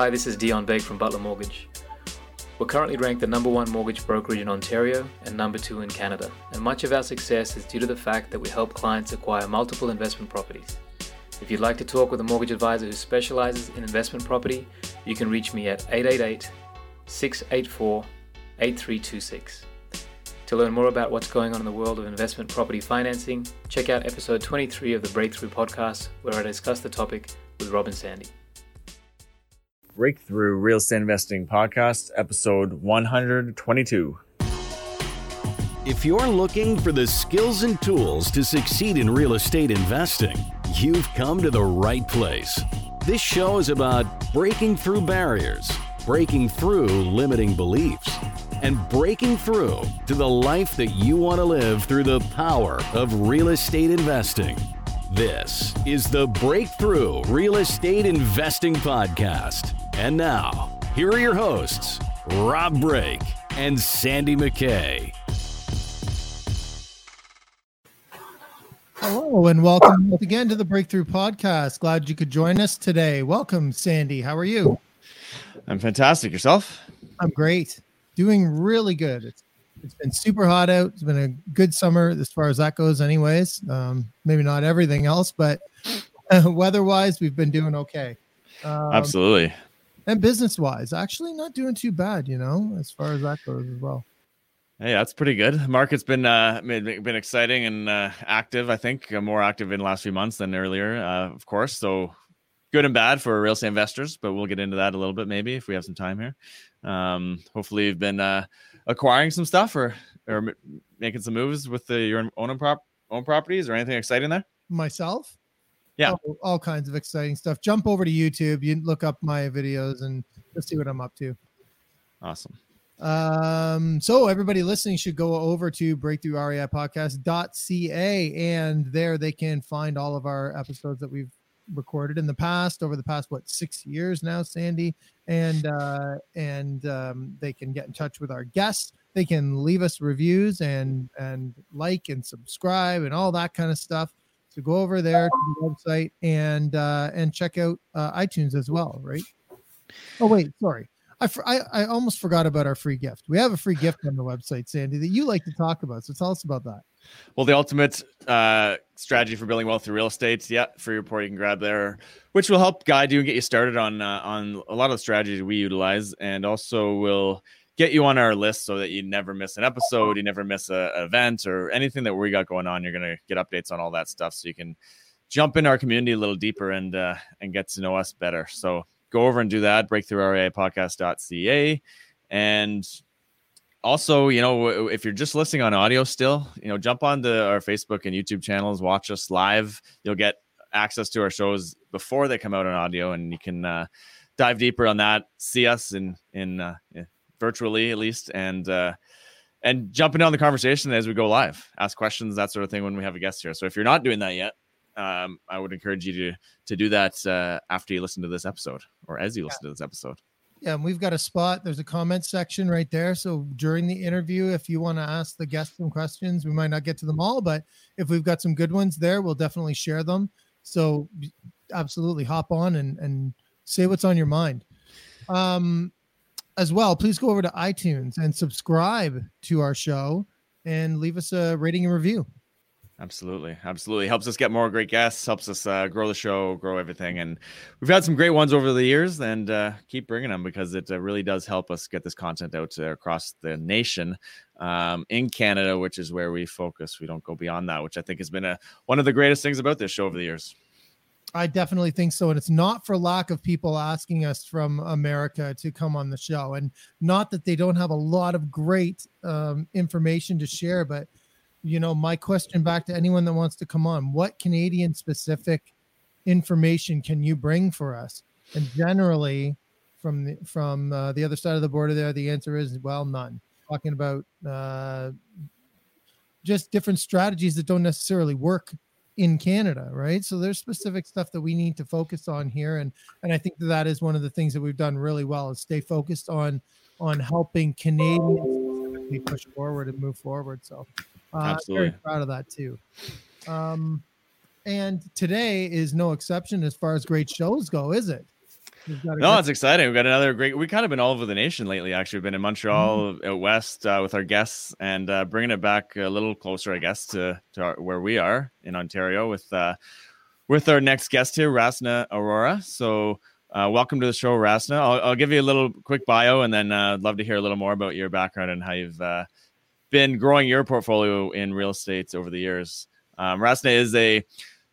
Hi, this is Dion Bake from Butler Mortgage. We're currently ranked the number one mortgage brokerage in Ontario and number two in Canada, and much of our success is due to the fact that we help clients acquire multiple investment properties. If you'd like to talk with a mortgage advisor who specializes in investment property, you can reach me at 888 684 8326. To learn more about what's going on in the world of investment property financing, check out episode 23 of the Breakthrough podcast, where I discuss the topic with Robin Sandy. Breakthrough Real Estate Investing Podcast, episode 122. If you're looking for the skills and tools to succeed in real estate investing, you've come to the right place. This show is about breaking through barriers, breaking through limiting beliefs, and breaking through to the life that you want to live through the power of real estate investing. This is the Breakthrough Real Estate Investing Podcast. And now, here are your hosts, Rob Brake and Sandy McKay. Hello and welcome once again to the Breakthrough Podcast. Glad you could join us today. Welcome, Sandy. How are you? I'm fantastic. Yourself? I'm great. Doing really good. It's it's been super hot out. It's been a good summer as far as that goes, anyways. Um, maybe not everything else, but weather-wise, we've been doing okay. Um, Absolutely. And business-wise, actually not doing too bad, you know, as far as that goes as well. Hey, that's pretty good. Market's been uh been exciting and uh, active. I think uh, more active in the last few months than earlier, uh, of course. So good and bad for real estate investors, but we'll get into that a little bit maybe if we have some time here. Um, hopefully, you've been uh, acquiring some stuff or or making some moves with the, your own prop own properties or anything exciting there? Myself? Yeah, all, all kinds of exciting stuff. Jump over to YouTube, you look up my videos, and you'll see what I'm up to. Awesome. Um, so everybody listening should go over to breakthrough.ca and there they can find all of our episodes that we've recorded in the past over the past what six years now sandy and uh and um, they can get in touch with our guests. They can leave us reviews and and like and subscribe and all that kind of stuff. So go over there to the website and uh and check out uh, itunes as well right? Oh wait sorry I, I, I almost forgot about our free gift. We have a free gift on the website, Sandy, that you like to talk about. So tell us about that. Well, the ultimate uh, strategy for building wealth through real estate, yeah, free report you can grab there, which will help guide you and get you started on uh, on a lot of the strategies we utilize, and also will get you on our list so that you never miss an episode, you never miss a, an event or anything that we got going on. You're gonna get updates on all that stuff, so you can jump in our community a little deeper and uh, and get to know us better. So go over and do that. Breakthrough and also, you know, if you're just listening on audio still, you know, jump on to our Facebook and YouTube channels, watch us live. You'll get access to our shows before they come out on audio, and you can uh, dive deeper on that, see us in in uh, virtually at least, and uh, and jump in on the conversation as we go live, ask questions, that sort of thing when we have a guest here. So if you're not doing that yet, um, I would encourage you to to do that uh, after you listen to this episode or as you listen yeah. to this episode. Yeah, and we've got a spot. There's a comment section right there. So during the interview, if you want to ask the guests some questions, we might not get to them all, but if we've got some good ones there, we'll definitely share them. So absolutely hop on and and say what's on your mind. Um, as well, please go over to iTunes and subscribe to our show and leave us a rating and review. Absolutely, absolutely helps us get more great guests, helps us uh, grow the show, grow everything, and we've had some great ones over the years, and uh, keep bringing them because it uh, really does help us get this content out across the nation. Um, in Canada, which is where we focus, we don't go beyond that, which I think has been a one of the greatest things about this show over the years. I definitely think so, and it's not for lack of people asking us from America to come on the show, and not that they don't have a lot of great um, information to share, but you know, my question back to anyone that wants to come on: What Canadian specific information can you bring for us? And generally, from the, from uh, the other side of the border, there, the answer is well, none. Talking about uh, just different strategies that don't necessarily work in Canada, right? So there's specific stuff that we need to focus on here, and and I think that, that is one of the things that we've done really well is stay focused on on helping Canadians push forward and move forward. So uh, Absolutely. Very proud of that too. Um, and today is no exception as far as great shows go, is it? No, it's exciting. We've got another great. We've kind of been all over the nation lately. Actually, we've been in Montreal, mm-hmm. out west, uh, with our guests, and uh, bringing it back a little closer, I guess, to to our, where we are in Ontario with uh, with our next guest here, Rasna Arora. So, uh, welcome to the show, Rasna. I'll, I'll, give you a little quick bio, and then uh, I'd love to hear a little more about your background and how you've uh, been growing your portfolio in real estate over the years. Um, Rasna is a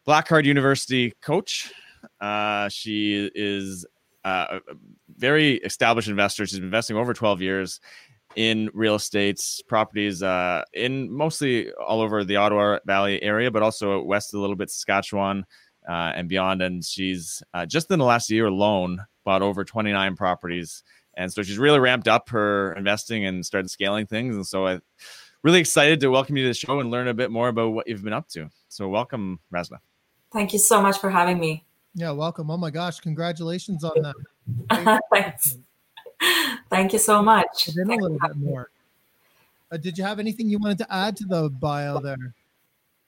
Black Card University coach. Uh, she is uh, a very established investor. She's been investing over 12 years in real estate properties uh, in mostly all over the Ottawa Valley area, but also west a little bit, Saskatchewan uh, and beyond. And she's uh, just in the last year alone bought over 29 properties. And so she's really ramped up her investing and started scaling things. And so I'm really excited to welcome you to the show and learn a bit more about what you've been up to. So welcome, Rasna. Thank you so much for having me. Yeah, welcome. Oh my gosh, congratulations on that. Thanks. Thank you so much. In a little bit more. Uh, did you have anything you wanted to add to the bio there?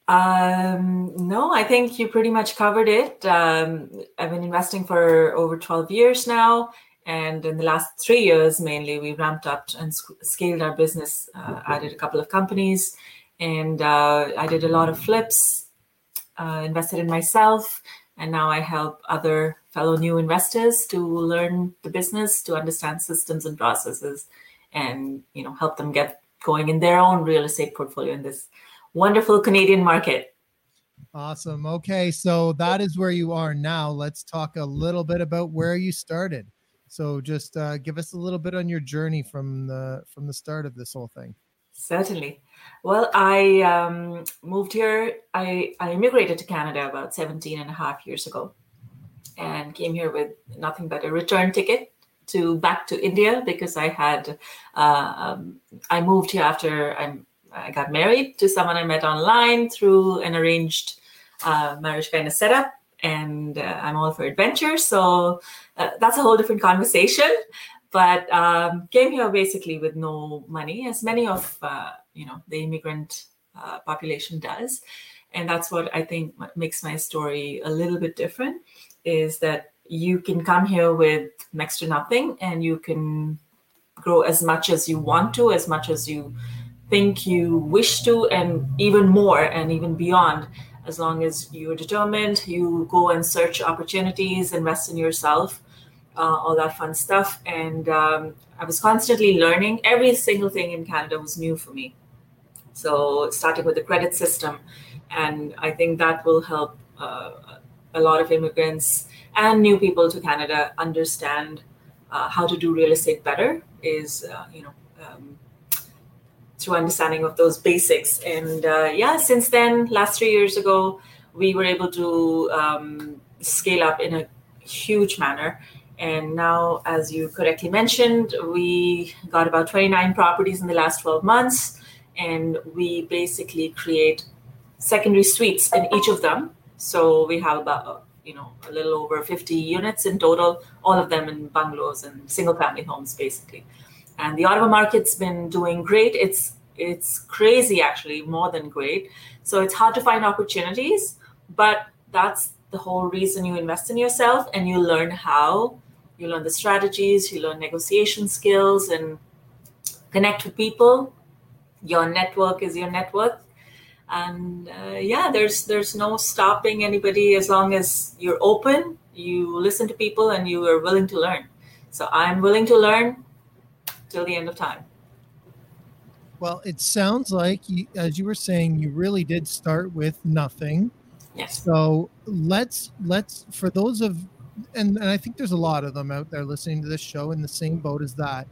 Um, no, I think you pretty much covered it. Um, I've been investing for over 12 years now. And in the last three years, mainly, we ramped up and scaled our business, uh, added a couple of companies, and uh, I did a lot of flips, uh, invested in myself, and now I help other fellow new investors to learn the business, to understand systems and processes, and you know help them get going in their own real estate portfolio in this wonderful Canadian market. Awesome. Okay, so that is where you are now. Let's talk a little bit about where you started. So just uh, give us a little bit on your journey from the from the start of this whole thing. Certainly. Well, I um, moved here. I, I immigrated to Canada about 17 and a half years ago and came here with nothing but a return ticket to back to India because I had uh, um, I moved here after I I got married to someone I met online through an arranged uh, marriage kind of setup, and uh, I'm all for adventure. So uh, that's a whole different conversation. But um, came here basically with no money, as many of uh, you know the immigrant uh, population does, and that's what I think makes my story a little bit different. Is that you can come here with next to nothing, and you can grow as much as you want to, as much as you think you wish to, and even more, and even beyond. As long as you're determined, you go and search opportunities, invest in yourself, uh, all that fun stuff. And um, I was constantly learning. Every single thing in Canada was new for me. So, starting with the credit system, and I think that will help uh, a lot of immigrants and new people to Canada understand uh, how to do real estate better. Is uh, you know um, through understanding of those basics. And uh, yeah, since then, last three years ago, we were able to um, scale up in a huge manner. And now, as you correctly mentioned, we got about 29 properties in the last 12 months. And we basically create secondary suites in each of them. So we have about, you know, a little over 50 units in total, all of them in bungalows and single family homes, basically and the Ottawa market's been doing great. It's it's crazy actually, more than great. So it's hard to find opportunities, but that's the whole reason you invest in yourself and you learn how, you learn the strategies, you learn negotiation skills and connect with people. Your network is your net worth. And uh, yeah, there's there's no stopping anybody as long as you're open, you listen to people and you are willing to learn. So I'm willing to learn till the end of time. Well, it sounds like, you, as you were saying, you really did start with nothing. Yes. So let's let's for those of, and, and I think there's a lot of them out there listening to this show in the same boat as that.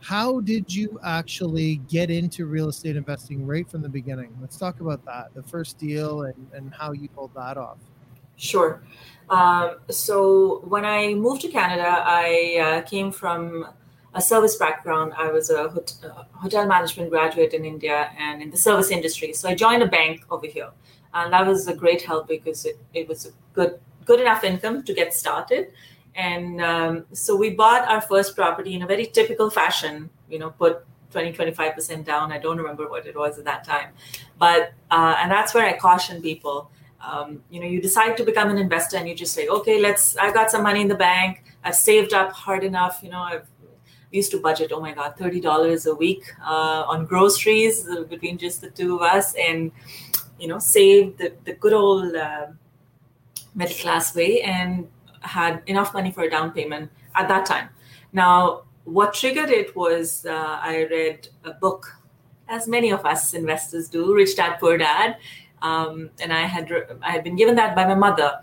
How did you actually get into real estate investing right from the beginning? Let's talk about that, the first deal, and and how you pulled that off. Sure. Um, so when I moved to Canada, I uh, came from a service background. I was a hotel management graduate in India and in the service industry. So I joined a bank over here. And that was a great help because it, it was a good, good enough income to get started. And um, so we bought our first property in a very typical fashion, you know, put 20, 25% down. I don't remember what it was at that time. But, uh, and that's where I caution people um, you know you decide to become an investor and you just say okay let's i got some money in the bank i've saved up hard enough you know i've used to budget oh my god $30 a week uh, on groceries uh, between just the two of us and you know save the, the good old uh, middle class way and had enough money for a down payment at that time. Now what triggered it was uh, i read a book as many of us investors do rich dad poor dad um, and I had I had been given that by my mother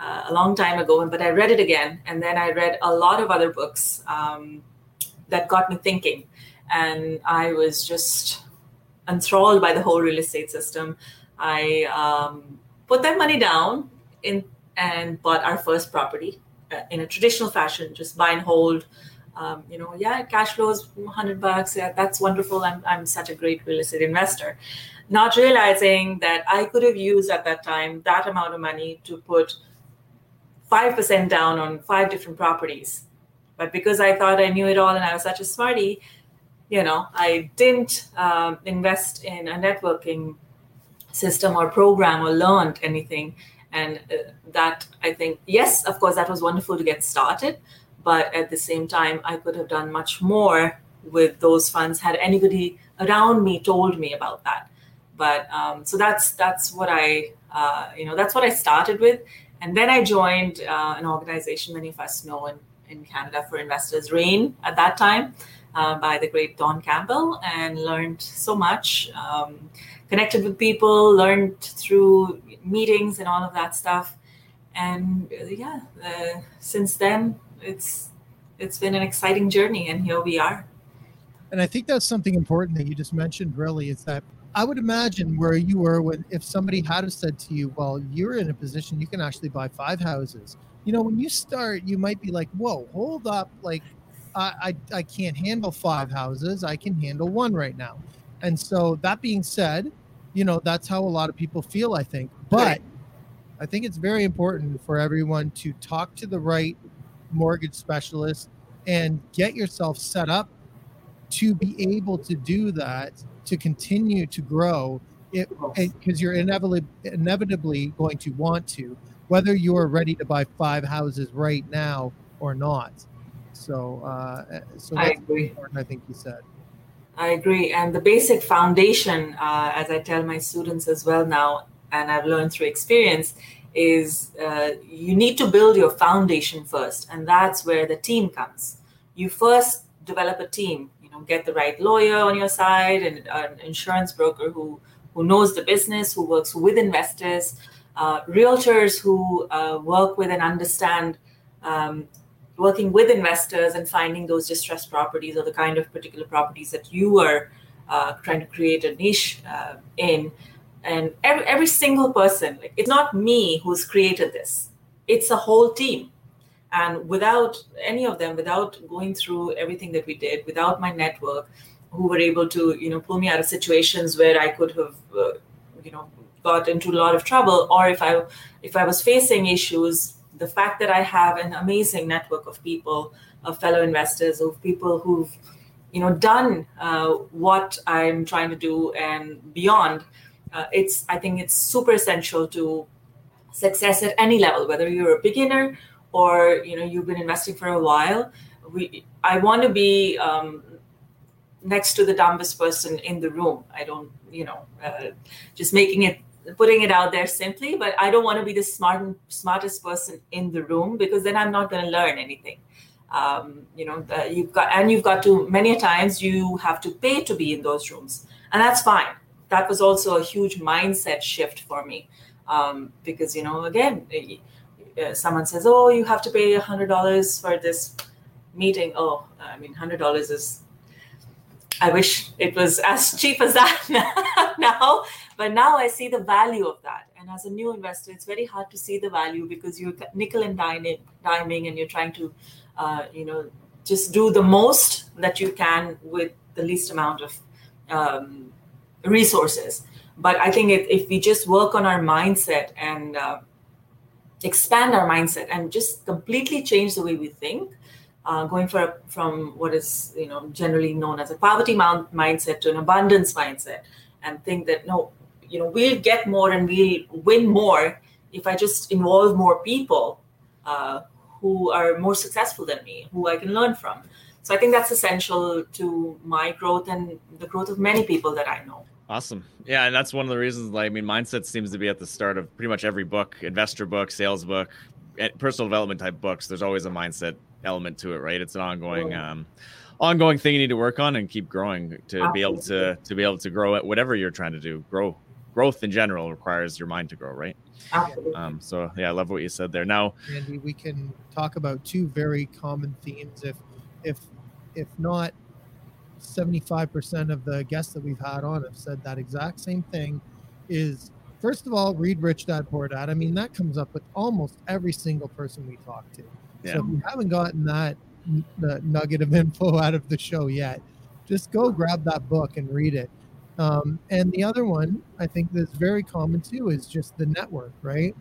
uh, a long time ago, but I read it again, and then I read a lot of other books um, that got me thinking, and I was just enthralled by the whole real estate system. I um, put that money down in and bought our first property uh, in a traditional fashion, just buy and hold. Um, you know, yeah, cash flows, hundred bucks. Yeah, that's wonderful. I'm I'm such a great real estate investor, not realizing that I could have used at that time that amount of money to put 5% down on five different properties. But because I thought I knew it all and I was such a smarty, you know, I didn't um, invest in a networking system or program or learned anything. And uh, that I think, yes, of course, that was wonderful to get started. But at the same time, I could have done much more with those funds had anybody around me told me about that but um, so that's that's what I uh, you know that's what I started with, and then I joined uh, an organization many of us know in, in Canada for investors, REIN, at that time. Uh, by the great Don Campbell, and learned so much. Um, connected with people, learned through meetings and all of that stuff. And uh, yeah, uh, since then, it's it's been an exciting journey, and here we are. And I think that's something important that you just mentioned. Really, is that I would imagine where you were when if somebody had said to you, "Well, you're in a position you can actually buy five houses." You know, when you start, you might be like, "Whoa, hold up! Like, I I, I can't handle five houses. I can handle one right now." And so that being said, you know that's how a lot of people feel. I think, but. I think it's very important for everyone to talk to the right mortgage specialist and get yourself set up to be able to do that to continue to grow it because you're inevitably inevitably going to want to whether you're ready to buy five houses right now or not. So uh, so that's I agree. I think you said. I agree. And the basic foundation uh, as I tell my students as well now and I've learned through experience is uh, you need to build your foundation first and that's where the team comes. You first develop a team You know get the right lawyer on your side and an insurance broker who who knows the business who works with investors uh, realtors who uh, work with and understand um, working with investors and finding those distressed properties or the kind of particular properties that you are uh, trying to create a niche uh, in. And every, every single person like, it's not me who's created this. It's a whole team. And without any of them without going through everything that we did without my network who were able to you know pull me out of situations where i could have uh, you know got into a lot of trouble or if i if i was facing issues the fact that i have an amazing network of people of fellow investors of people who've you know done uh, what i'm trying to do and beyond uh, it's i think it's super essential to success at any level whether you're a beginner or you know you've been investing for a while. We i want to be um, next to the dumbest person in the room. I don't you know uh, just making it putting it out there simply but i don't want to be the smart smartest person in the room because then i'm not going to learn anything um, you know you've got and you've got to many times you have to pay to be in those rooms and that's fine that was also a huge mindset shift for me um, because you know again uh, someone says, "Oh, you have to pay a hundred dollars for this meeting." Oh, I mean, hundred dollars is. I wish it was as cheap as that now, but now I see the value of that. And as a new investor, it's very hard to see the value because you're nickel and diming, and you're trying to, uh, you know, just do the most that you can with the least amount of um, resources. But I think if, if we just work on our mindset and uh, expand our mindset and just completely change the way we think uh, going for from what is you know generally known as a poverty mindset to an abundance mindset and think that no you know we'll get more and we'll win more if I just involve more people uh, who are more successful than me, who I can learn from. So I think that's essential to my growth and the growth of many people that I know. Awesome. Yeah, and that's one of the reasons. Like, I mean, mindset seems to be at the start of pretty much every book, investor book, sales book, eh, personal development type books. There's always a mindset element to it, right? It's an ongoing, um, ongoing thing you need to work on and keep growing to Absolutely. be able to to be able to grow at whatever you're trying to do. Grow, growth in general requires your mind to grow, right? Absolutely. Um, so yeah, I love what you said there. Now, Andy, we can talk about two very common themes. If if if not 75% of the guests that we've had on have said that exact same thing is first of all read rich dad poor dad i mean that comes up with almost every single person we talk to yeah. so if you haven't gotten that nugget of info out of the show yet just go grab that book and read it um, and the other one i think that's very common too is just the network right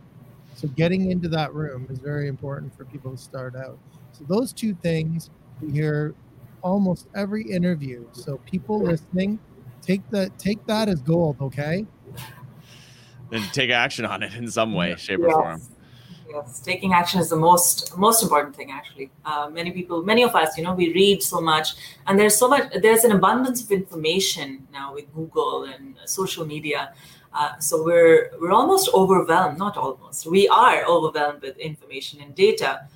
so getting into that room is very important for people to start out so those two things we hear almost every interview. So people listening, take that take that as gold, okay? And take action on it in some way, shape, yes. or form. Yes, taking action is the most most important thing. Actually, uh, many people, many of us, you know, we read so much, and there's so much. There's an abundance of information now with Google and social media. Uh, so we're we're almost overwhelmed. Not almost. We are overwhelmed with information and data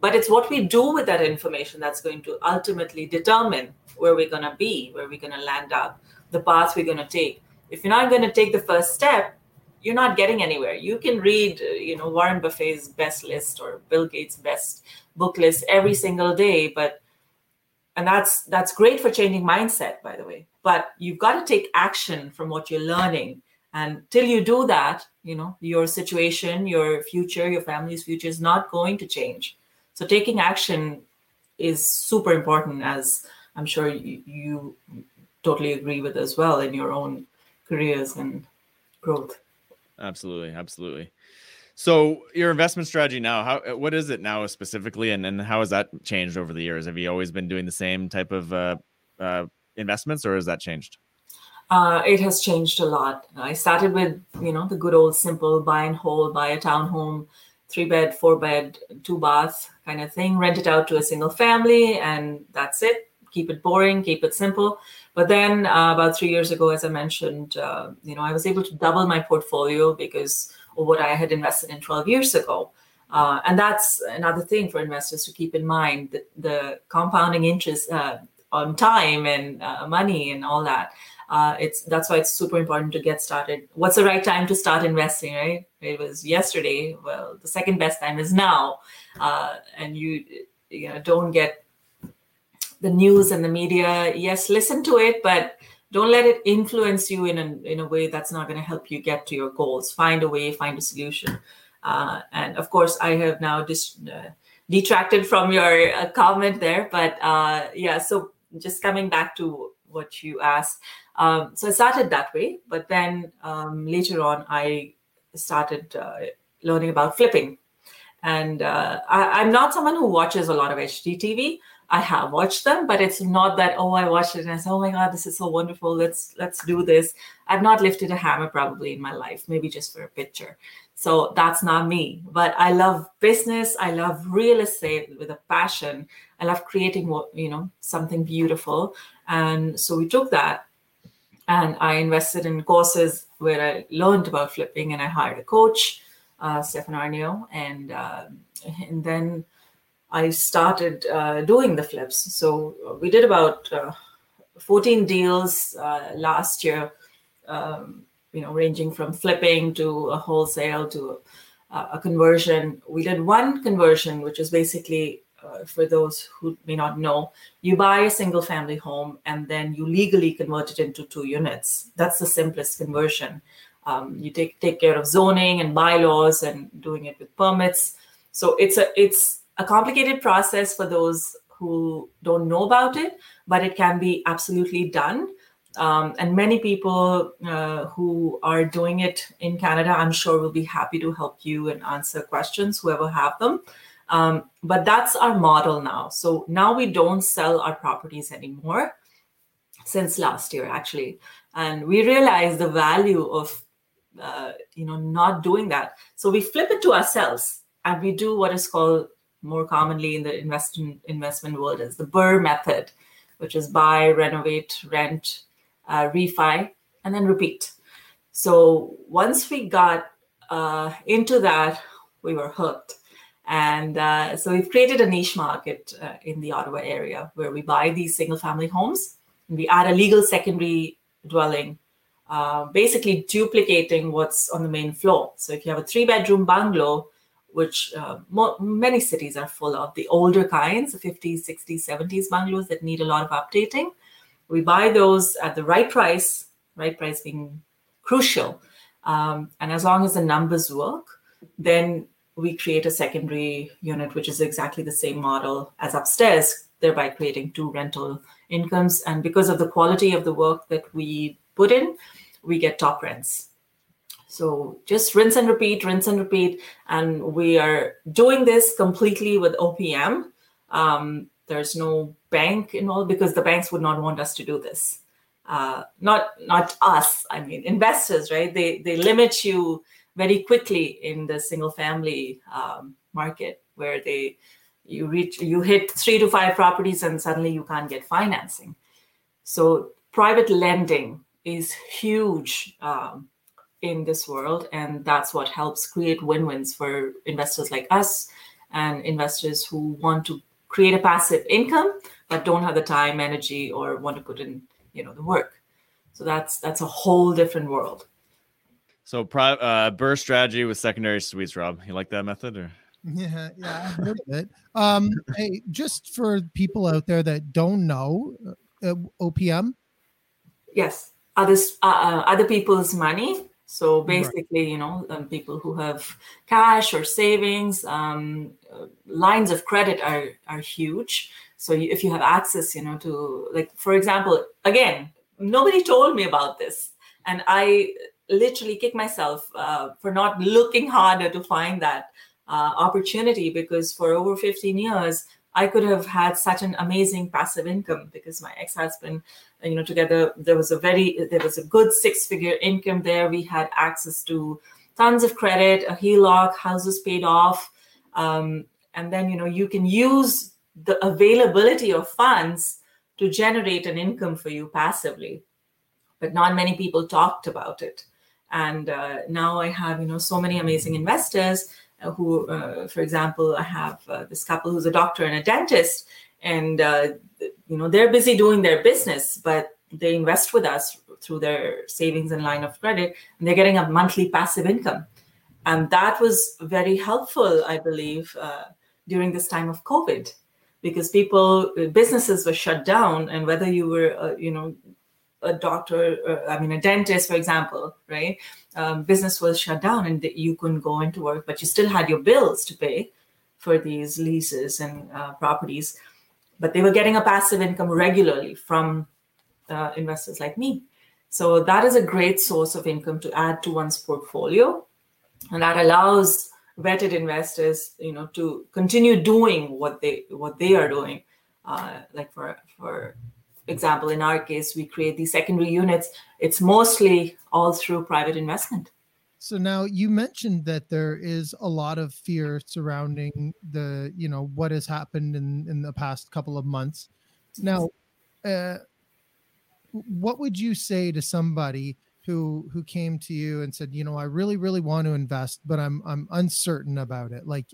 but it's what we do with that information that's going to ultimately determine where we're going to be, where we're going to land up, the path we're going to take. If you're not going to take the first step, you're not getting anywhere. You can read, uh, you know, Warren Buffett's best list or Bill Gates' best book list every single day, but and that's that's great for changing mindset, by the way. But you've got to take action from what you're learning. And till you do that, you know, your situation, your future, your family's future is not going to change so taking action is super important, as I'm sure you, you totally agree with as well in your own careers and growth. Absolutely, absolutely. So your investment strategy now, how what is it now specifically, and and how has that changed over the years? Have you always been doing the same type of uh, uh, investments, or has that changed? Uh, it has changed a lot. I started with you know the good old simple buy and hold, buy a townhome, three bed, four bed, two bath kind of thing, rent it out to a single family, and that's it. Keep it boring, keep it simple. But then uh, about three years ago, as I mentioned, uh, you know, I was able to double my portfolio because of what I had invested in 12 years ago. Uh, and that's another thing for investors to keep in mind the, the compounding interest uh, on time and uh, money and all that uh, it's that's why it's super important to get started. What's the right time to start investing? Right? It was yesterday. Well, the second best time is now, and you you know don't get the news and the media. Yes, listen to it, but don't let it influence you in a in a way that's not going to help you get to your goals. Find a way, find a solution. Uh, and of course, I have now dis- uh, detracted from your uh, comment there, but uh, yeah. So just coming back to what you asked. Um, so I started that way, but then um, later on, I started uh, learning about flipping. And uh, I, am not someone who watches a lot of HGTV. I have watched them, but it's not that oh I watched it and I said oh my god this is so wonderful let's let's do this. I've not lifted a hammer probably in my life, maybe just for a picture. So that's not me. But I love business. I love real estate with a passion. I love creating what you know something beautiful. And so we took that and I invested in courses where I learned about flipping and I hired a coach, uh, Stefan Arnio, and uh, and then I started uh, doing the flips. So we did about uh, 14 deals uh, last year, um, you know, ranging from flipping to a wholesale to a, a conversion. We did one conversion, which is basically uh, for those who may not know, you buy a single family home and then you legally convert it into two units. That's the simplest conversion. Um, you take take care of zoning and bylaws and doing it with permits. So it's a it's a complicated process for those who don't know about it, but it can be absolutely done. Um, and many people uh, who are doing it in Canada, I'm sure, will be happy to help you and answer questions, whoever have them. Um, but that's our model now. So now we don't sell our properties anymore since last year, actually. And we realize the value of uh, you know not doing that so we flip it to ourselves and we do what is called more commonly in the investment investment world is the BRRRR method which is buy renovate rent uh, refi and then repeat so once we got uh, into that we were hooked and uh, so we've created a niche market uh, in the Ottawa area where we buy these single family homes and we add a legal secondary dwelling, uh, basically duplicating what's on the main floor. So if you have a three bedroom bungalow, which uh, mo- many cities are full of, the older kinds, the 50s, 60s, 70s bungalows that need a lot of updating, we buy those at the right price, right price being crucial. Um, and as long as the numbers work, then we create a secondary unit, which is exactly the same model as upstairs, thereby creating two rental incomes. And because of the quality of the work that we put in, we get top rents. So just rinse and repeat, rinse and repeat. And we are doing this completely with OPM. Um, there's no bank involved because the banks would not want us to do this. Uh, not not us. I mean, investors, right? They they limit you very quickly in the single family um, market where they you reach you hit three to five properties and suddenly you can't get financing so private lending is huge um, in this world and that's what helps create win-wins for investors like us and investors who want to create a passive income but don't have the time energy or want to put in you know the work so that's that's a whole different world so, uh, BRRRR strategy with secondary suites, Rob. You like that method, or? Yeah, yeah, I've heard of it. Um, hey, just for people out there that don't know, uh, OPM. Yes, others, uh, uh, other people's money. So basically, right. you know, um, people who have cash or savings, um, uh, lines of credit are are huge. So you, if you have access, you know, to like, for example, again, nobody told me about this, and I literally kick myself uh, for not looking harder to find that uh, opportunity because for over 15 years i could have had such an amazing passive income because my ex-husband you know together there was a very there was a good six figure income there. We had access to tons of credit a heloc houses paid off. Um, and then you know you can use the availability of funds to generate an income for you passively. But not many people talked about it. And uh, now i have you know so many amazing investors who uh, for example i have uh, this couple who's a doctor and a dentist and uh, you know they're busy doing their business but they invest with us through their savings and line of credit and they're getting a monthly passive income. And that was very helpful i believe uh, during this time of covid because people businesses were shut down and whether you were you know a doctor, uh, I mean, a dentist, for example, right? Um, business was shut down and you couldn't go into work, but you still had your bills to pay for these leases and uh, properties. But they were getting a passive income regularly from uh, investors like me. So that is a great source of income to add to one's portfolio, and that allows vetted investors, you know, to continue doing what they what they are doing. Uh, like for for example, in our case, we create these secondary units. It's mostly all through private investment. So now you mentioned that there is a lot of fear surrounding the, you know, what has happened in in the past couple of months. Now, uh, what would you say to somebody who who came to you and said, you know, I really really want to invest, but I'm I'm uncertain about it. Like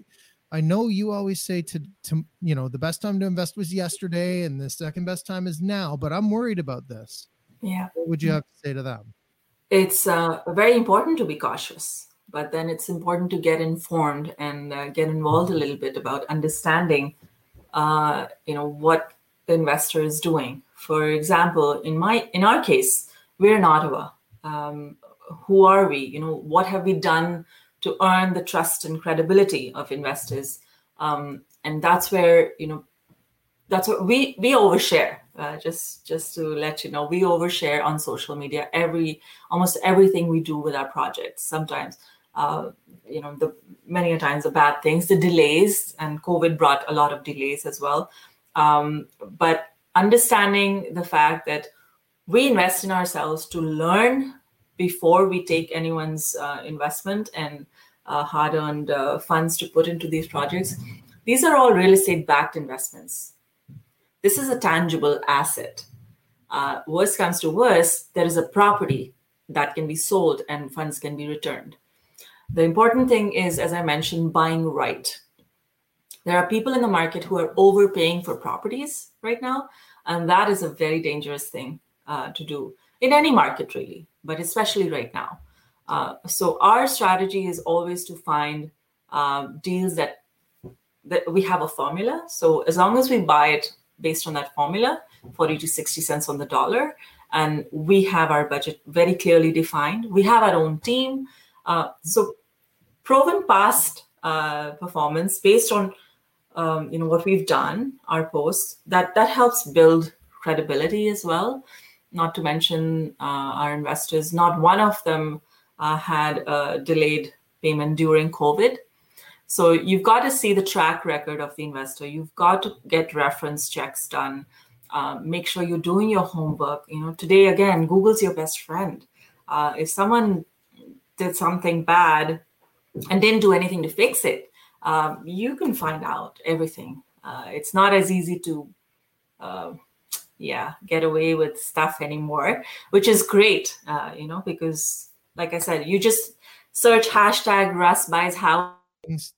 I know you always say to to you know the best time to invest was yesterday and the second best time is now, but I'm worried about this. Yeah. What would you have to say to them? It's uh, very important to be cautious, but then it's important to get informed and uh, get involved a little bit about understanding, uh, you know, what the investor is doing. For example, in my in our case, we're in Ottawa. Um, who are we? You know, what have we done? To earn the trust and credibility of investors. Um, and that's where you know that's what we we overshare. Uh, just just to let you know, we overshare on social media every almost everything we do with our projects. Sometimes, uh, you know, the many times the bad things, the delays, and COVID brought a lot of delays as well. Um, but understanding the fact that we invest in ourselves to learn before we take anyone's uh, investment and uh, hard-earned uh, funds to put into these projects. These are all real estate-backed investments. This is a tangible asset. Uh, worst comes to worst, there is a property that can be sold and funds can be returned. The important thing is, as I mentioned, buying right. There are people in the market who are overpaying for properties right now, and that is a very dangerous thing uh, to do in any market, really, but especially right now. Uh, so our strategy is always to find um, deals that that we have a formula. So as long as we buy it based on that formula, 40 to 60 cents on the dollar, and we have our budget very clearly defined. We have our own team. Uh, so proven past uh, performance based on um, you know what we've done, our posts that that helps build credibility as well. Not to mention uh, our investors. Not one of them uh, had a delayed payment during COVID. So you've got to see the track record of the investor. You've got to get reference checks done. Um, make sure you're doing your homework. You know, today again, Google's your best friend. Uh, if someone did something bad and didn't do anything to fix it, um, you can find out everything. Uh, it's not as easy to, uh, yeah, get away with stuff anymore, which is great. Uh, you know, because like I said, you just search hashtag Russ buys house.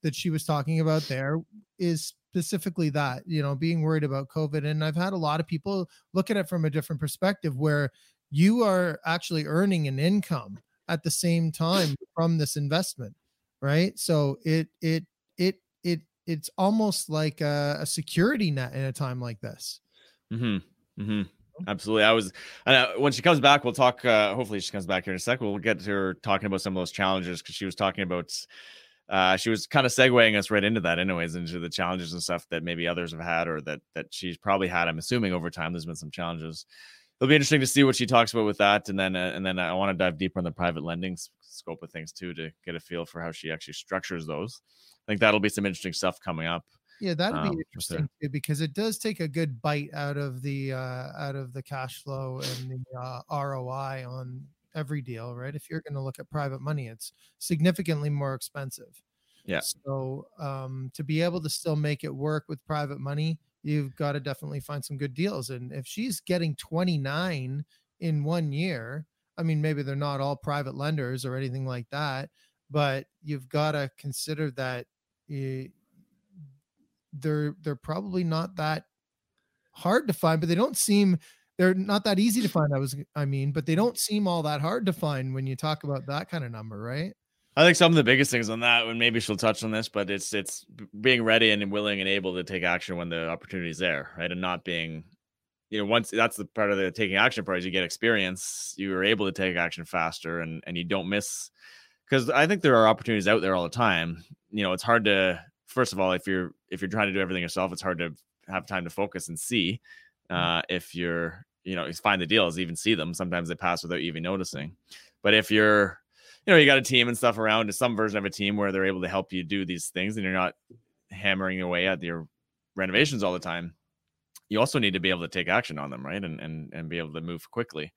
That she was talking about there is specifically that, you know, being worried about COVID. And I've had a lot of people look at it from a different perspective where you are actually earning an income at the same time from this investment right so it it it it it's almost like a, a security net in a time like this mm-hmm. Mm-hmm. Absolutely. I was, uh, when she comes back, we'll talk. Uh, hopefully, she comes back here in a sec. We'll get to her talking about some of those challenges because she was talking about, uh, she was kind of segueing us right into that, anyways, into the challenges and stuff that maybe others have had or that that she's probably had. I'm assuming over time, there's been some challenges. It'll be interesting to see what she talks about with that, and then uh, and then I want to dive deeper in the private lending scope of things too to get a feel for how she actually structures those. I think that'll be some interesting stuff coming up. Yeah, that'd be um, interesting too, because it does take a good bite out of the uh, out of the cash flow and the uh, ROI on every deal, right? If you're going to look at private money, it's significantly more expensive. Yeah. So um, to be able to still make it work with private money, you've got to definitely find some good deals. And if she's getting 29 in one year, I mean, maybe they're not all private lenders or anything like that, but you've got to consider that. You, they're they're probably not that hard to find, but they don't seem they're not that easy to find. I was I mean, but they don't seem all that hard to find when you talk about that kind of number, right? I think some of the biggest things on that, and maybe she'll touch on this, but it's it's being ready and willing and able to take action when the opportunity is there, right? And not being, you know, once that's the part of the taking action part is you get experience, you are able to take action faster, and and you don't miss because I think there are opportunities out there all the time. You know, it's hard to first of all, if you're if you're trying to do everything yourself, it's hard to have time to focus and see. Mm. Uh, if you're you know find the deals, even see them. Sometimes they pass without even noticing. But if you're you know you got a team and stuff around, some version of a team where they're able to help you do these things, and you're not hammering away at your renovations all the time. You also need to be able to take action on them, right? And and and be able to move quickly.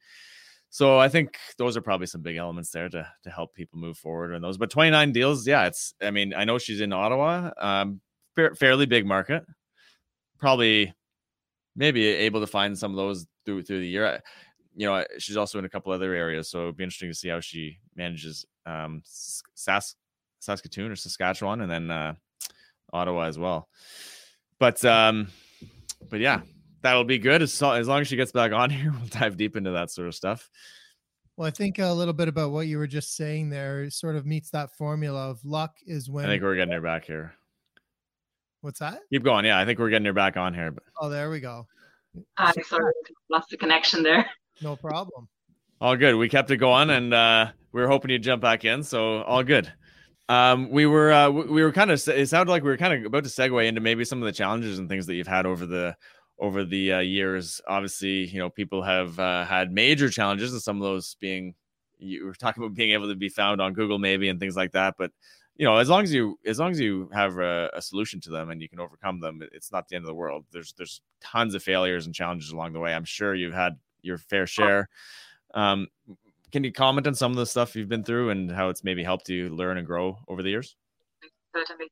So I think those are probably some big elements there to to help people move forward in those. But 29 deals, yeah, it's. I mean, I know she's in Ottawa, um, fa- fairly big market. Probably, maybe able to find some of those through through the year. You know, she's also in a couple other areas, so it'd be interesting to see how she manages um, Sask- Saskatoon or Saskatchewan, and then uh, Ottawa as well. But um, but yeah, that'll be good as, as long as she gets back on here. We'll dive deep into that sort of stuff. Well, I think a little bit about what you were just saying there sort of meets that formula of luck is when I think we're getting her back here. What's that? Keep going. Yeah, I think we're getting her back on here. But... Oh, there we go. I sorry, lost the connection there. No problem. All good. We kept it going, and uh, we were hoping you'd jump back in, so all good. Um, we were uh, we were kind of it sounded like we were kind of about to segue into maybe some of the challenges and things that you've had over the over the uh, years. Obviously, you know, people have uh, had major challenges, and some of those being you were talking about being able to be found on Google, maybe, and things like that. But you know, as long as you as long as you have a, a, solution to them and you can overcome them, it's not the end of the world. There's there's tons of failures and challenges along the way. I'm sure you've had your fair share. Um, can you comment on some of the stuff you've been through and how it's maybe helped you learn and grow over the years? Certainly.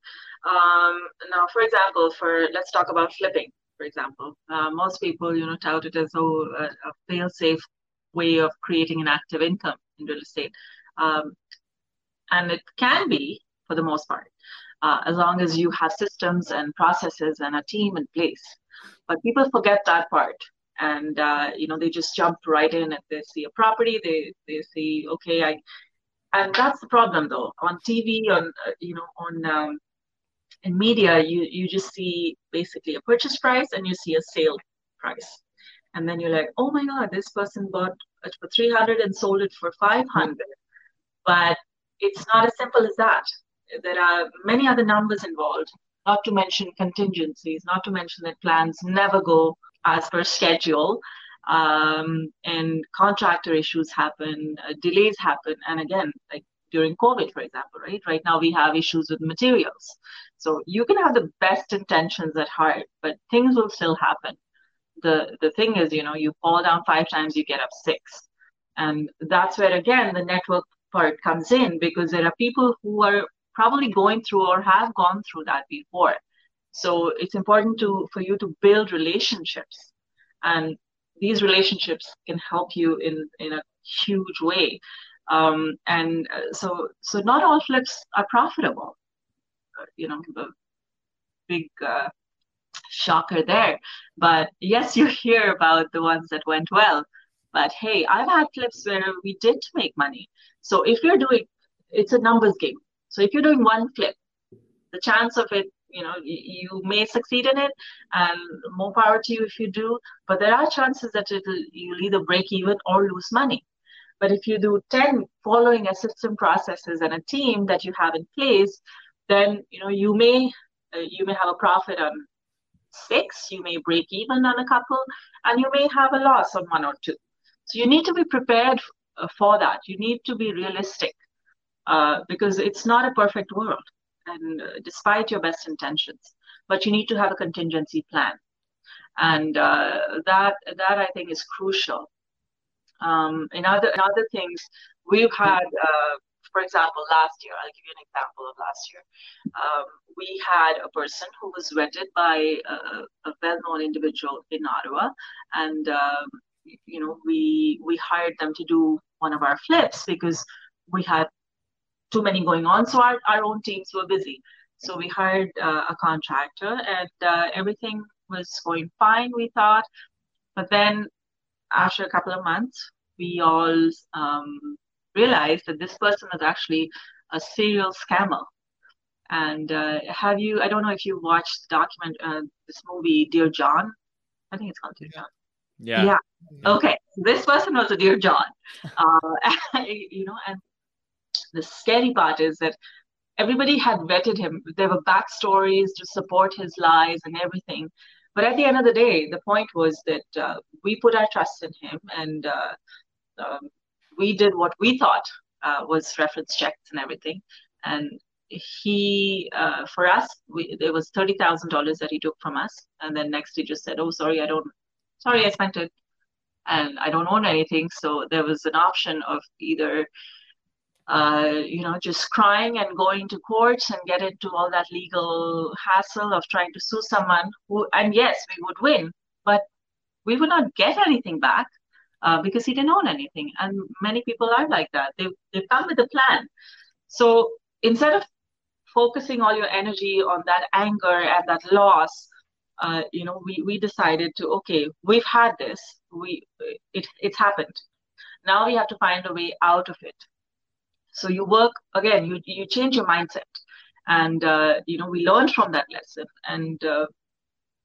Um, now, for example, for let's talk about flipping. For example, uh, most people, you know, tout it as oh, a, a fail-safe way of creating an active income in real estate, um, and it can be for the most part, uh, as long as you have systems and processes and a team in place. But people forget that part. And uh, you know they just jump right in if they see a property. They they see okay i and that's the problem though. On tv on uh, you know on um, in media you you just see basically a purchase price and you see a sale price. And then you're like oh my god this person bought it for 300 and sold it for 500 but it's not as simple as that. There are many other numbers involved. Not to mention contingencies not to mention that plans never go as per schedule. Um, and contractor issues happen uh, delays happen. And again like during covid for example right? Right now we have issues with materials. So you can have the best intentions at heart but things will still happen. The the thing is you know you fall down five times you get up six. And that's where again the network part comes in because there are people who are probably going through or have gone through that before. So it's important to for you to build relationships, and these relationships can help you in in a huge way. Um, and uh, so so not all flips are profitable. Uh, you know, the big uh, shocker there. But yes, you hear about the ones that went well. But hey, I've had flips where we did make money. So if you're doing, it's a numbers game. So if you're doing one flip, the chance of it you know you may succeed in it and more power to you if you do but there are chances that it'll, you'll either break even or lose money but if you do 10 following a system processes and a team that you have in place then you know you may uh, you may have a profit on six you may break even on a couple and you may have a loss on one or two. So you need to be prepared uh, for that. You need to be realistic uh, because it's not a perfect world and uh, despite your best intentions but you need to have a contingency plan. And uh, that that i think is crucial um, in other in other things we've had uh, for example last year i'll give you an example of last year um, we had a person who was vetted by a, a well-known individual in ottawa and um, you know we we hired them to do one of our flips because we had too many going on. So our, our own teams were busy. So we hired uh, a contractor and uh, everything was going fine, we thought. But then after a couple of months, we all um, realized that this person was actually a serial scammer. And uh, have you, I don't know if you watched the document, uh, this movie, Dear John. I think it's called Dear John. Yeah. Yeah. Okay. This person was a Dear John. Uh, you know, and the scary part is that everybody had vetted him. There were backstories to support his lies and everything. But at the end of the day, the point was that uh, we put our trust in him and uh, um, we did what we thought uh, was reference checks and everything. And he, uh, for us, we, there was $30,000 that he took from us. And then next he just said, oh, sorry, I don't, sorry, I spent it and I don't own anything. So there was an option of either uh, you know, just crying and going to courts and get into all that legal hassle of trying to sue someone who, and yes, we would win, but we would not get anything back uh, because he didn't own anything. And many people are like that. They, they come with a plan. So instead of focusing all your energy on that anger and that loss, uh, you know, we, we decided to, okay, we've had this, we, it, it's happened. Now we have to find a way out of it so you work again, you you change your mindset, and uh, you know we learned from that lesson, and uh,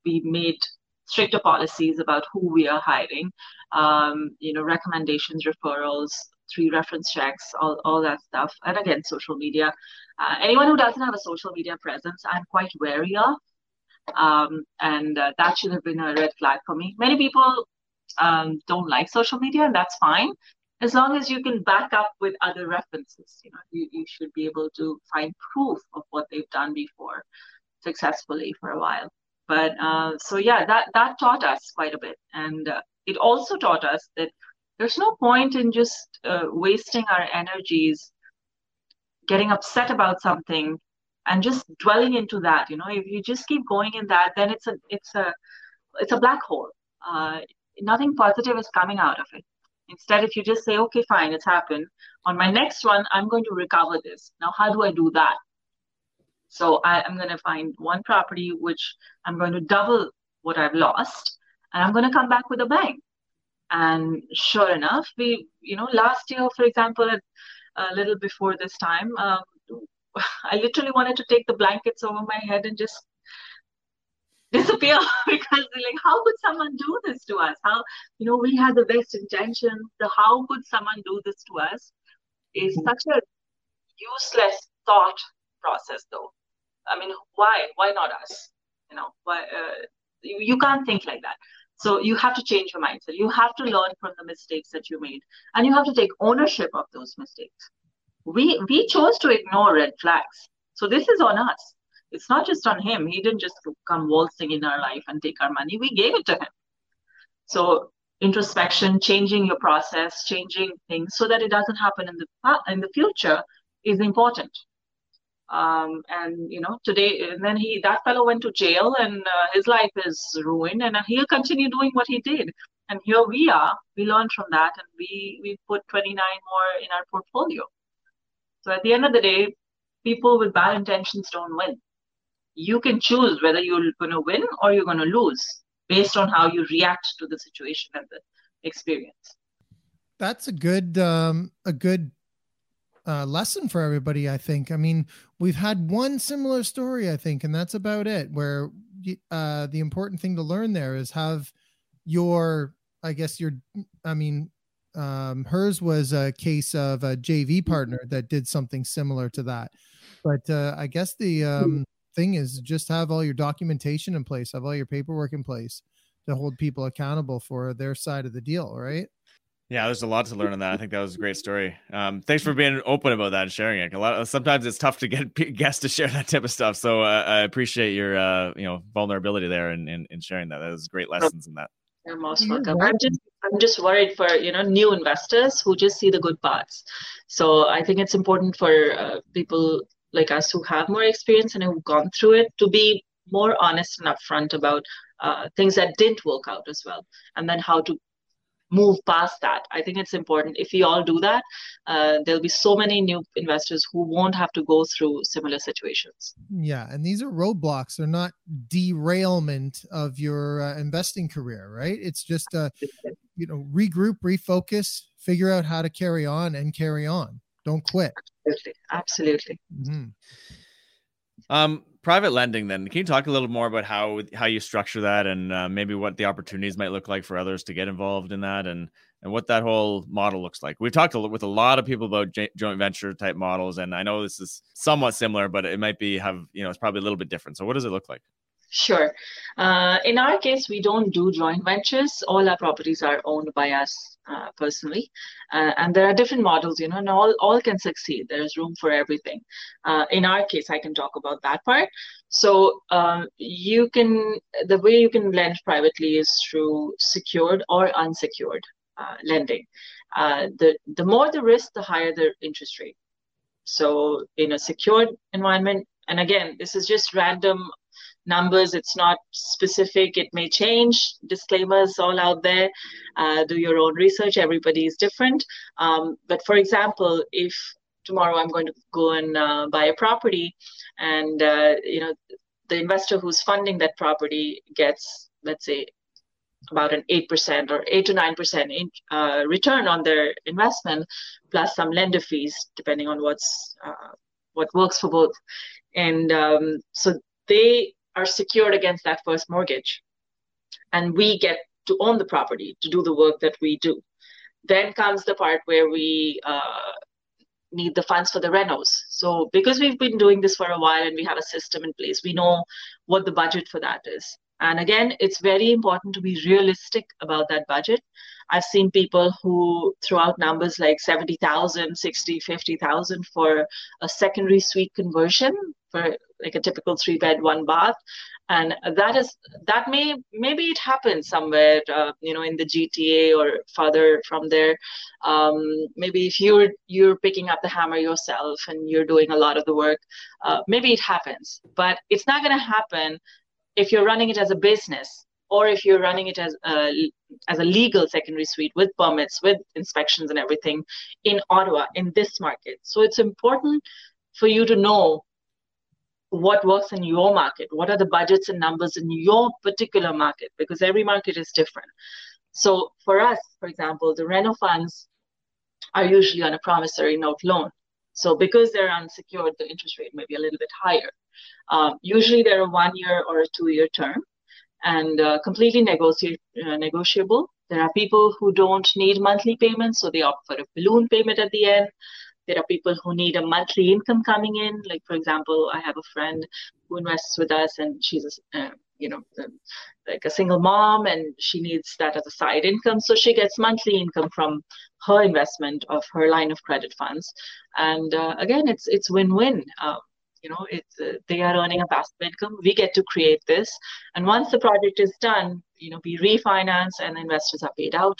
we made stricter policies about who we are hiring. Um, you know, recommendations, referrals, three reference checks, all, all that stuff. And again, social media. Uh, anyone who doesn't have a social media presence, I'm quite wary of. Um, and uh, that should have been a red flag for me. Many people um, don't like social media, and that's fine as long as you can back up with other references you know you, you should be able to find proof of what they've done before successfully for a while. But uh, so yeah that that taught us quite a bit. And uh, it also taught us that there's no point in just uh, wasting our energies getting upset about something and just dwelling into that you know. If you just keep going in that then it's a it's a it's a black hole. Uh, nothing positive is coming out of it instead if you just say okay fine it's happened. On my next one i'm going to recover this. Now how do i do that? So I, i'm going to find one property which i'm going to double what i've lost and i'm going to come back with a bang. And sure enough we you know last year for example a little before this time um, I literally wanted to take the blankets over my head and just disappear because like how could someone do this to us? How you know we had the best intentions the how could someone do this to us? Is mm-hmm. such a useless thought process though. I mean why why not us? You know why uh, you, you can't think like that. So you have to change your mindset. You have to learn from the mistakes that you made. And you have to take ownership of those mistakes. We we chose to ignore red flags. So this is on us it's not just on him. He didn't just come waltzing in our life and take our money. We gave it to him. So introspection changing your process changing things so that it doesn't happen in the in the future is important. Um, and you know today and then he that fellow went to jail and uh, his life is ruined and he'll continue doing what he did. And here we are. We learned from that and we we put 29 more in our portfolio. So at the end of the day, people with bad intentions don't win. You can choose whether you're going to win or you're going to lose based on how you react to the situation and the experience. That's a good um, a good uh, lesson for everybody. I think. I mean, we've had one similar story, I think, and that's about it. Where uh, the important thing to learn there is have your, I guess your, I mean, um, hers was a case of a JV partner that did something similar to that. But uh, I guess the um, thing is just have all your documentation in place, have all your paperwork in place to hold people accountable for their side of the deal, right? Yeah, there's a lot to learn on that. I think that was a great story. Um, thanks for being open about that and sharing it. A lot. Sometimes it's tough to get guests to share that type of stuff. So uh, I appreciate your, uh, you know, vulnerability there and in, in, in, sharing that. That was great lessons in that. You're most welcome. I'm just I'm just worried for you know new investors who just see the good parts. So I think it's important for uh, people like us who have more experience and who've gone through it to be more honest and upfront about uh, things that didn't work out as well, and then how to move past that. I think it's important. If we all do that, uh, there'll be so many new investors who won't have to go through similar situations. Yeah, and these are roadblocks. They're not derailment of your uh, investing career, right? It's just a, you know, regroup, refocus, figure out how to carry on, and carry on. Don't quit. Absolutely, absolutely. Mm-hmm. Um, private lending then can you talk a little more about how how you structure that and uh, maybe what the opportunities might look like for others to get involved in that and and what that whole model looks like we've talked a, with a lot of people about j- joint venture type models and i know this is somewhat similar but it might be have you know it's probably a little bit different so what does it look like Sure. Uh, in our case, we don't do joint ventures. All our properties are owned by us uh, personally, uh, and there are different models, you know, and all all can succeed. There is room for everything. Uh, in our case, I can talk about that part. So um, you can the way you can lend privately is through secured or unsecured uh, lending. Uh, the the more the risk, the higher the interest rate. So in a secured environment, and again, this is just random numbers. It's not specific. It may change. Disclaimers all out there. Uh, do your own research. Everybody is different. Um, but for example, if tomorrow I'm going to go and uh, buy a property, and uh, you know the investor who's funding that property gets, let's say, about an 8% or 8 to 9% in, uh, return on their investment, plus some lender fees, depending on what's uh, what works for both. And um, so they are secured against that first mortgage. And we get to own the property to do the work that we do. Then comes the part where we uh, need the funds for the renos. So because we've been doing this for a while and we have a system in place, we know what the budget for that is. And again, it's very important to be realistic about that budget. I've seen people who throw out numbers like 70,000, 60, 50,000 for a secondary suite conversion for like a typical three bed, one bath. and that is that may maybe it happens somewhere uh, you know in the gta or further from there. Um, maybe if you're you're picking up the hammer yourself and you're doing a lot of the work uh, maybe it happens. But it's not going to happen if you're running it as a business or if you're running it as a as a legal secondary suite with permits with inspections and everything in ottawa in this market. So it's important for you to know what works in your market what are the budgets and numbers in your particular market because every market is different. So for us for example the reno funds are usually on a promissory note loan. So because they're unsecured the interest rate may be a little bit higher. Um, usually they're a one year or a two year term and uh, completely negoci- uh, negotiable. There are people who don't need monthly payments so they opt for a balloon payment at the end there are people who need a monthly income coming in. Like, for example, I have a friend who invests with us and she's a, uh, you know, like a single mom and she needs that as a side income. So she gets monthly income from her investment of her line of credit funds. And uh, again, it's it's win-win. Uh, you know, it's uh, they are earning a passive income. We get to create this, and once the project is done, you know, we refinance and investors are paid out.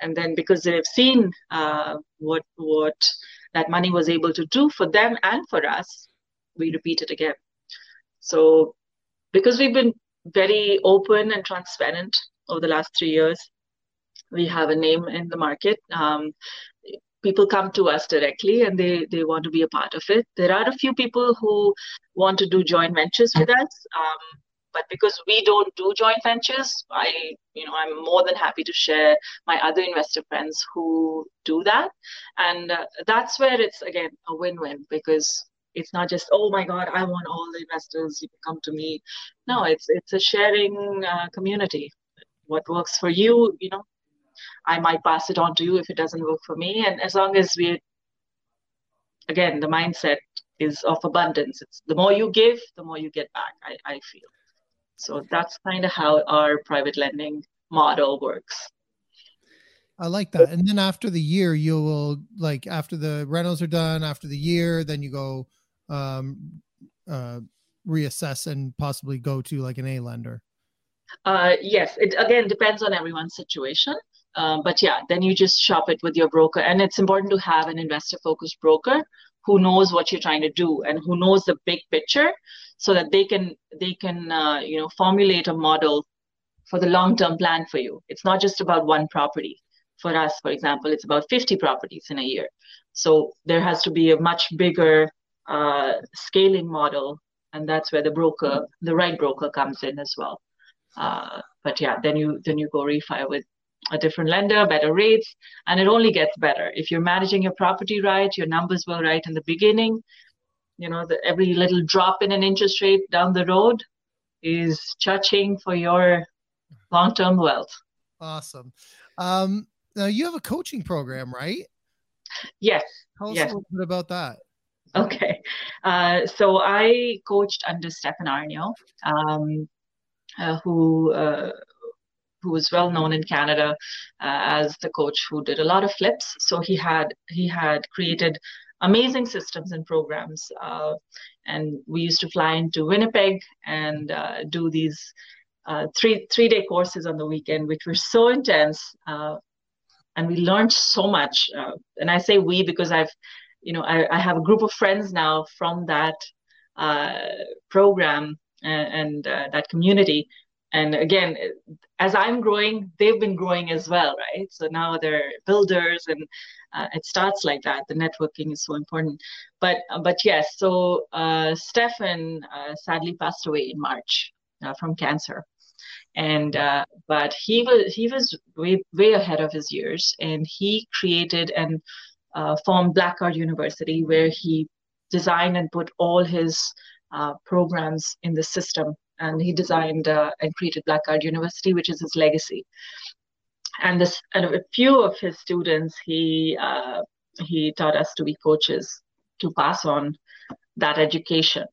And then because they've seen uh, what what that money was able to do for them and for us, we repeat it again. So, because we've been very open and transparent over the last three years, we have a name in the market. Um, people come to us directly and they, they want to be a part of it. There are a few people who want to do joint ventures with us. Um, but because we don't do joint ventures i you know i'm more than happy to share my other investor friends who do that. And uh, that's where it's again a win-win because it's not just oh my god i want all the investors you come to me. No it's it's a sharing uh, community. What works for you you know i might pass it on to you if it doesn't work for me. And as long as we again the mindset is of abundance. It's the more you give the more you get back i, I feel so that's kind of how our private lending model works. I like that. And then after the year, you will like after the rentals are done, after the year, then you go um, uh, reassess and possibly go to like an A lender. Uh, yes, it again depends on everyone's situation. Um, but yeah, then you just shop it with your broker, and it's important to have an investor-focused broker who knows what you're trying to do and who knows the big picture so that they can they can uh, you know formulate a model for the long term plan for you. It's not just about one property. For us for example it's about 50 properties in a year. So there has to be a much bigger uh, scaling model and that's where the broker the right broker comes in as well. Uh, but yeah then you then you go refi with a different lender, better rates, and it only gets better. If you're managing your property right, your numbers were right in the beginning, you know, the, every little drop in an interest rate down the road is cha-ching for your long-term wealth. Awesome. Um, now you have a coaching program, right? Yes. Tell us yes. a little bit about that. Okay. Uh, so I coached under Stefan Aarnio, um, uh, who uh, who was well known in Canada uh, as the coach who did a lot of flips. So he had he had created amazing systems and programs, uh, and we used to fly into Winnipeg and uh, do these uh, three three day courses on the weekend, which were so intense, uh, and we learned so much. Uh, and I say we because I've you know I, I have a group of friends now from that program and, and that community and again as i'm growing they've been growing as well right so now they're builders and uh, it starts like that. The networking is so important. But but yes so uh, stefan uh, sadly passed away in march uh, from cancer. And uh, but he was he was way way ahead of his years. And he created and uh, formed black card university where he designed and put all his programs in the system. And he designed uh, and created Black University, which is his legacy. And this, and a few of his students, he uh, he taught us to be coaches to pass on that education.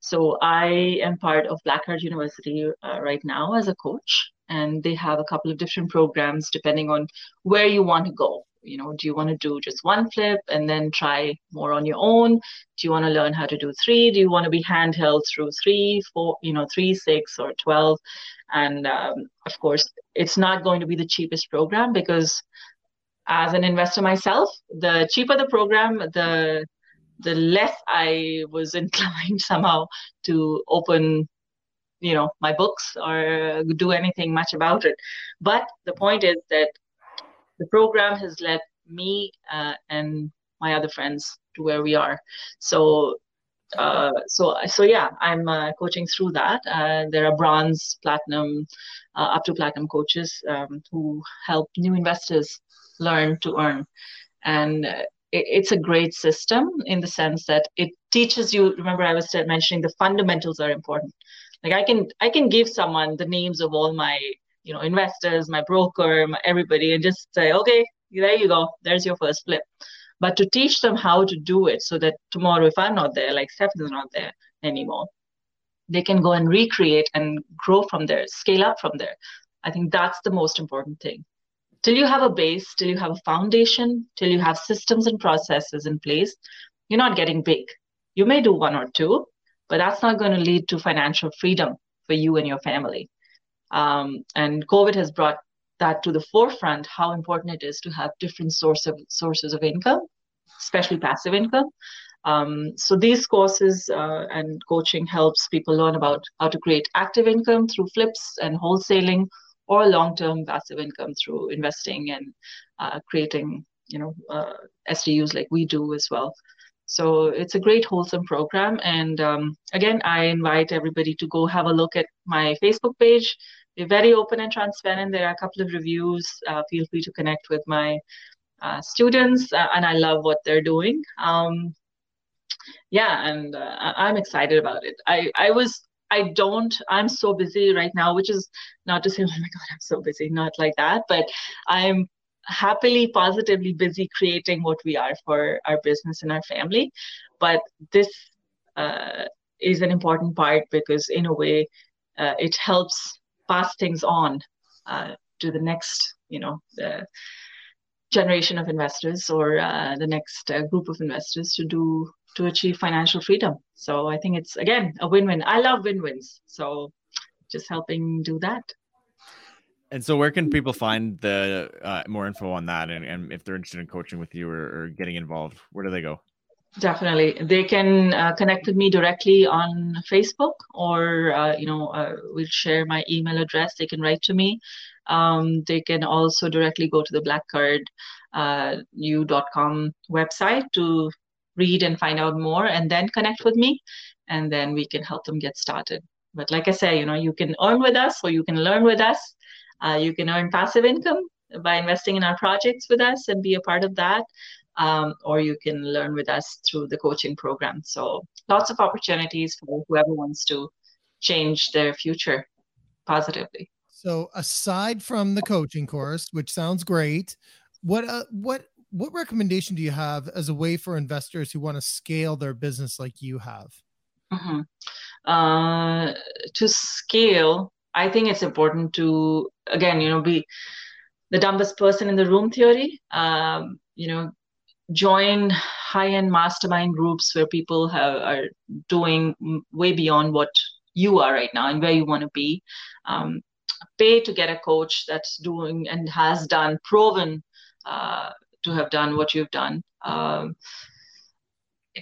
So I am part of Black Card University uh, right now as a coach, and they have a couple of different programs depending on where you want to go. You know do you want to do just one flip and then try more on your own? Do you want to learn how to do three? Do you want to be handheld through three four you know three six or 12 and um, of course it's not going to be the cheapest program because as an investor myself the cheaper the program the the less i was inclined somehow to open you know my books or do anything much about it. But the point is that the program has led me uh, and my other friends to where we are. So uh, so so yeah i'm uh, coaching through that. Uh, there are bronze platinum uh, up to platinum coaches um, who help new investors learn to earn. And uh, it, it's a great system in the sense that it teaches you remember i was mentioning the fundamentals are important. Like i can i can give someone the names of all my you know investors my broker my, everybody and just say okay there you go. There's your first flip. But to teach them how to do it so that tomorrow if i'm not there like Stefan's not there anymore they can go and recreate and grow from there scale up from there. I think that's the most important thing. Till you have a base till you have a foundation till you have systems and processes in place you're not getting big. You may do one or two but that's not going to lead to financial freedom for you and your family um, and COVID has brought that to the forefront how important it is to have different source of sources of income, especially passive income. Um, so these courses uh, and coaching helps people learn about how to create active income through flips and wholesaling, or long-term passive income through investing and uh, creating, you know, uh, STUs like we do as well. So it's a great wholesome program. And um, again, I invite everybody to go have a look at my Facebook page we're very open and transparent. There are a couple of reviews. Uh, feel free to connect with my uh, students, uh, and I love what they're doing. Um, yeah, and uh, I'm excited about it. I I was I don't I'm so busy right now, which is not to say oh my god I'm so busy, not like that, but I'm happily positively busy creating what we are for our business and our family. But this uh, is an important part because in a way uh, it helps pass things on uh, to the next, you know, the generation of investors or uh, the next uh, group of investors to do to achieve financial freedom. So I think it's again a win-win. I love win-wins. So just helping do that. And so, where can people find the uh, more info on that, and, and if they're interested in coaching with you or, or getting involved, where do they go? Definitely, they can uh, connect with me directly on Facebook, or uh, you know, uh, we'll share my email address. They can write to me. Um, they can also directly go to the blackcard.u.com uh, website to read and find out more, and then connect with me, and then we can help them get started. But like I say, you know, you can earn with us, or you can learn with us. Uh, you can earn passive income by investing in our projects with us and be a part of that um, or you can learn with us through the coaching program. So lots of opportunities for whoever wants to change their future positively. So aside from the coaching course, which sounds great, what uh, what what recommendation do you have as a way for investors who want to scale their business like you have? Mm-hmm. Uh, to scale, I think it's important to again, you know, be the dumbest person in the room theory. Um, you know, join high-end mastermind groups where people have, are doing way beyond what you are right now and where you want to be. Um, pay to get a coach that's doing and has done proven uh, to have done what you've done. Um,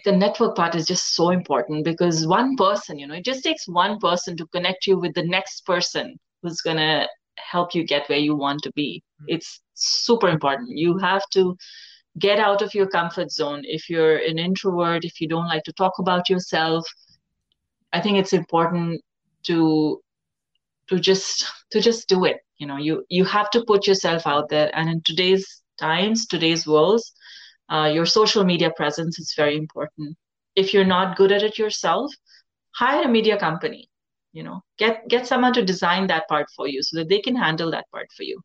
the network part is just so important because one person you know it just takes one person to connect you with the next person who's going to help you get where you want to be. Mm-hmm. it's super important. You have to get out of your comfort zone. If you're an introvert if you don't like to talk about yourself i think it's important to to just to just do it. You know you you have to put yourself out there. And in today's times today's worlds uh, your social media presence is very important. If you're not good at it yourself hire a media company you know get get someone to design that part for you so that they can handle that part for you.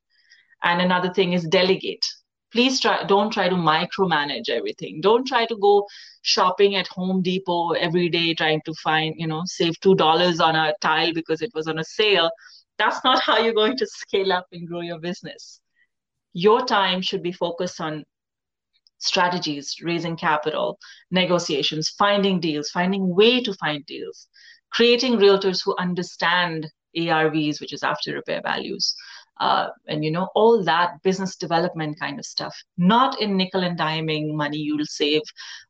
And another thing is delegate please try don't try to micromanage everything. Don't try to go shopping at home depot every day trying to find you know save two dollars on a tile because it was on a sale. That's not how you're going to scale up and grow your business. Your time should be focused on strategies raising capital negotiations finding deals finding way to find deals creating realtors who understand arvs which is after repair values uh, and you know all that business development kind of stuff. Not in nickel and diming money you'll save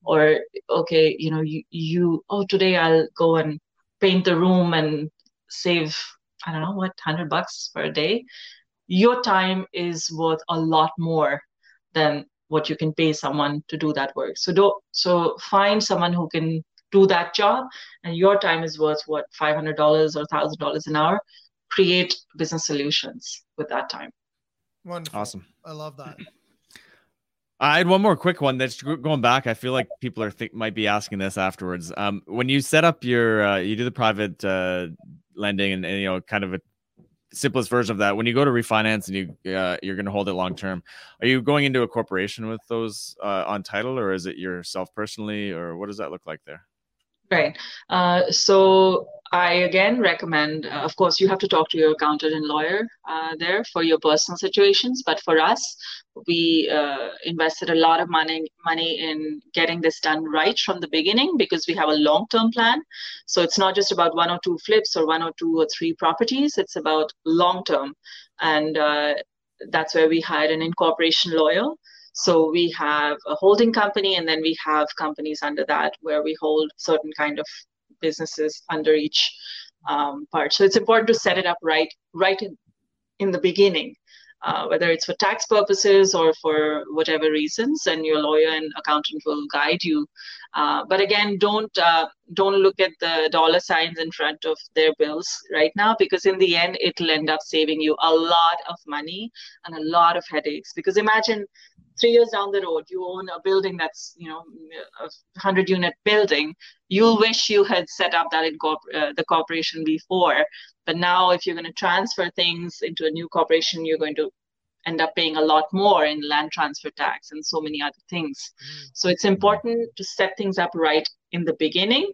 or okay you know you, you oh today i'll go and paint the room and save i don't know what 100 bucks for a day? Your time is worth a lot more than what you can pay someone to do that work. So don't so find someone who can do that job and your time is worth what $500 or $1000 an hour create business solutions with that time. Wonderful. Awesome. I love that. I had one more quick one that's going back. I feel like people are think might be asking this afterwards. Um, when you set up your, uh, you do the private uh, lending and, and, you know, kind of a simplest version of that. When you go to refinance and you uh, you're going to hold it long term, are you going into a corporation with those uh, on title, or is it yourself personally, or what does that look like there? Right. Uh, so I again recommend, uh, of course, you have to talk to your accountant and lawyer uh, there for your personal situations. But for us, we uh, invested a lot of money money in getting this done right from the beginning because we have a long term plan. So it's not just about one or two flips or one or two or three properties. It's about long term, and uh, that's where we hired an incorporation lawyer so we have a holding company, and then we have companies under that where we hold certain kind of businesses under each um, part. So it's important to set it up right, right in, in the beginning, uh, whether it's for tax purposes or for whatever reasons, and your lawyer and accountant will guide you. Uh, but again, don't uh, don't look at the dollar signs in front of their bills right now, because in the end, it'll end up saving you a lot of money and a lot of headaches. Because imagine three years down the road you own a building that's you know a 100 unit building you'll wish you had set up that in corp- uh, the corporation before but now if you're going to transfer things into a new corporation you're going to end up paying a lot more in land transfer tax and so many other things mm. so it's important to set things up right in the beginning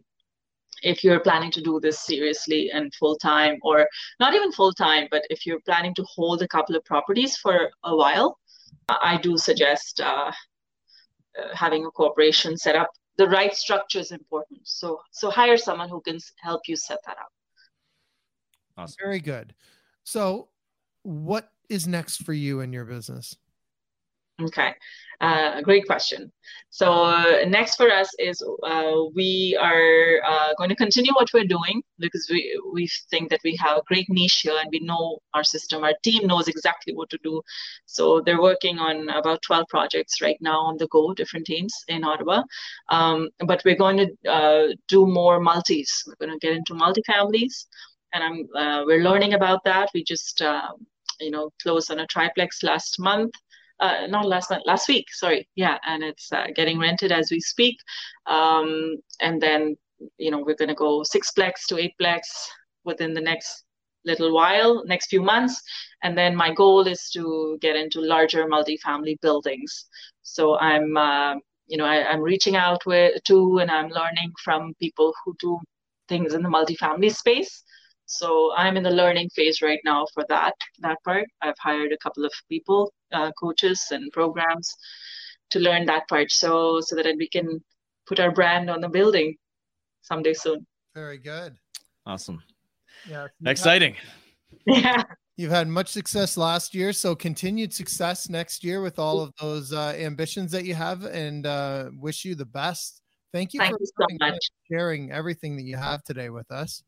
if you're planning to do this seriously and full time or not even full time but if you're planning to hold a couple of properties for a while I do suggest uh, uh, having a corporation set up. The right structure is important. So, so hire someone who can help you set that up. Awesome. Very good. So, what is next for you in your business? Okay, uh, great question. So next for us is uh, we are uh, going to continue what we're doing because we we think that we have a great niche here and we know our system. Our team knows exactly what to do. So they're working on about 12 projects right now on the go, different teams in Ottawa. Um, but we're going to uh, do more multis. We're going to get into multifamilies, and I'm uh, we're learning about that. We just you know closed on a triplex last month uh, not last month, last week. Sorry, yeah, and it's uh, getting rented as we speak. Um, and then you know we're going to go sixplex to eightplex within the next little while, next few months. And then my goal is to get into larger multifamily buildings. So I'm, uh, you know, I, am reaching out with to, and I'm learning from people who do things in the multifamily space. So I'm in the learning phase right now for that that part. I've hired a couple of people, uh, coaches and programs, to learn that part. So so that we can put our brand on the building someday soon. Very good. Awesome. Yeah. Exciting. yeah. You've had much success last year, so continued success next year with all of those uh, ambitions that you have, and uh, wish you the best. Thank you Thank for you so sharing everything that you have today with us.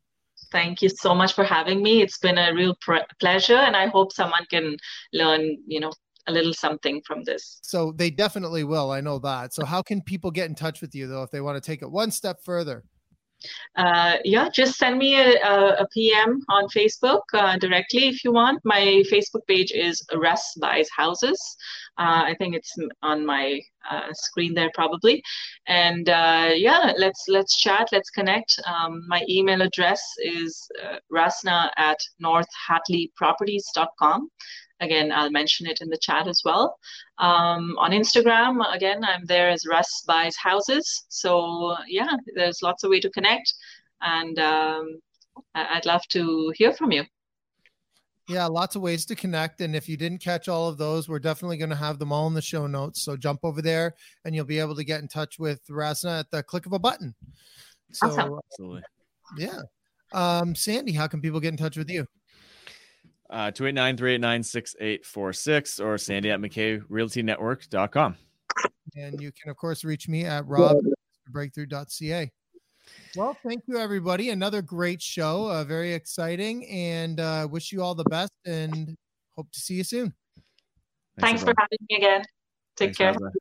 Thank you so much for having me. It's been a real pleasure, and I hope someone can learn, you know, a little something from this. So they definitely will. I know that. So how can people get in touch with you though if they want to take it one step further? Uh, yeah, just send me a, a, a PM on Facebook uh, directly if you want. My Facebook page is Russ Buys Houses. Uh, I think it's on my uh, screen there probably. And uh, yeah, let's let's chat, let's connect. Um, my email address is uh, rasna at northhatleyproperties.com. Again, I'll mention it in the chat as well. Um, on Instagram, again, I'm there as Russ Buys Houses. So yeah, there's lots of way to connect. And um, I'd love to hear from you. Yeah, lots of ways to connect. And if you didn't catch all of those, we're definitely going to have them all in the show notes. So jump over there and you'll be able to get in touch with Rasna at the click of a button. So, Awesome. Absolutely. yeah. Um, Sandy, how can people get in touch with you? Uh, 289 389 6846 or sandy at McKayRealtyNetwork.com. And you can, of course, reach me at rob breakthrough.ca. Well, thank you, everybody. Another great show, uh, very exciting, and uh, wish you all the best and hope to see you soon. Thanks for having me again. Take Thanks, care. Rasna.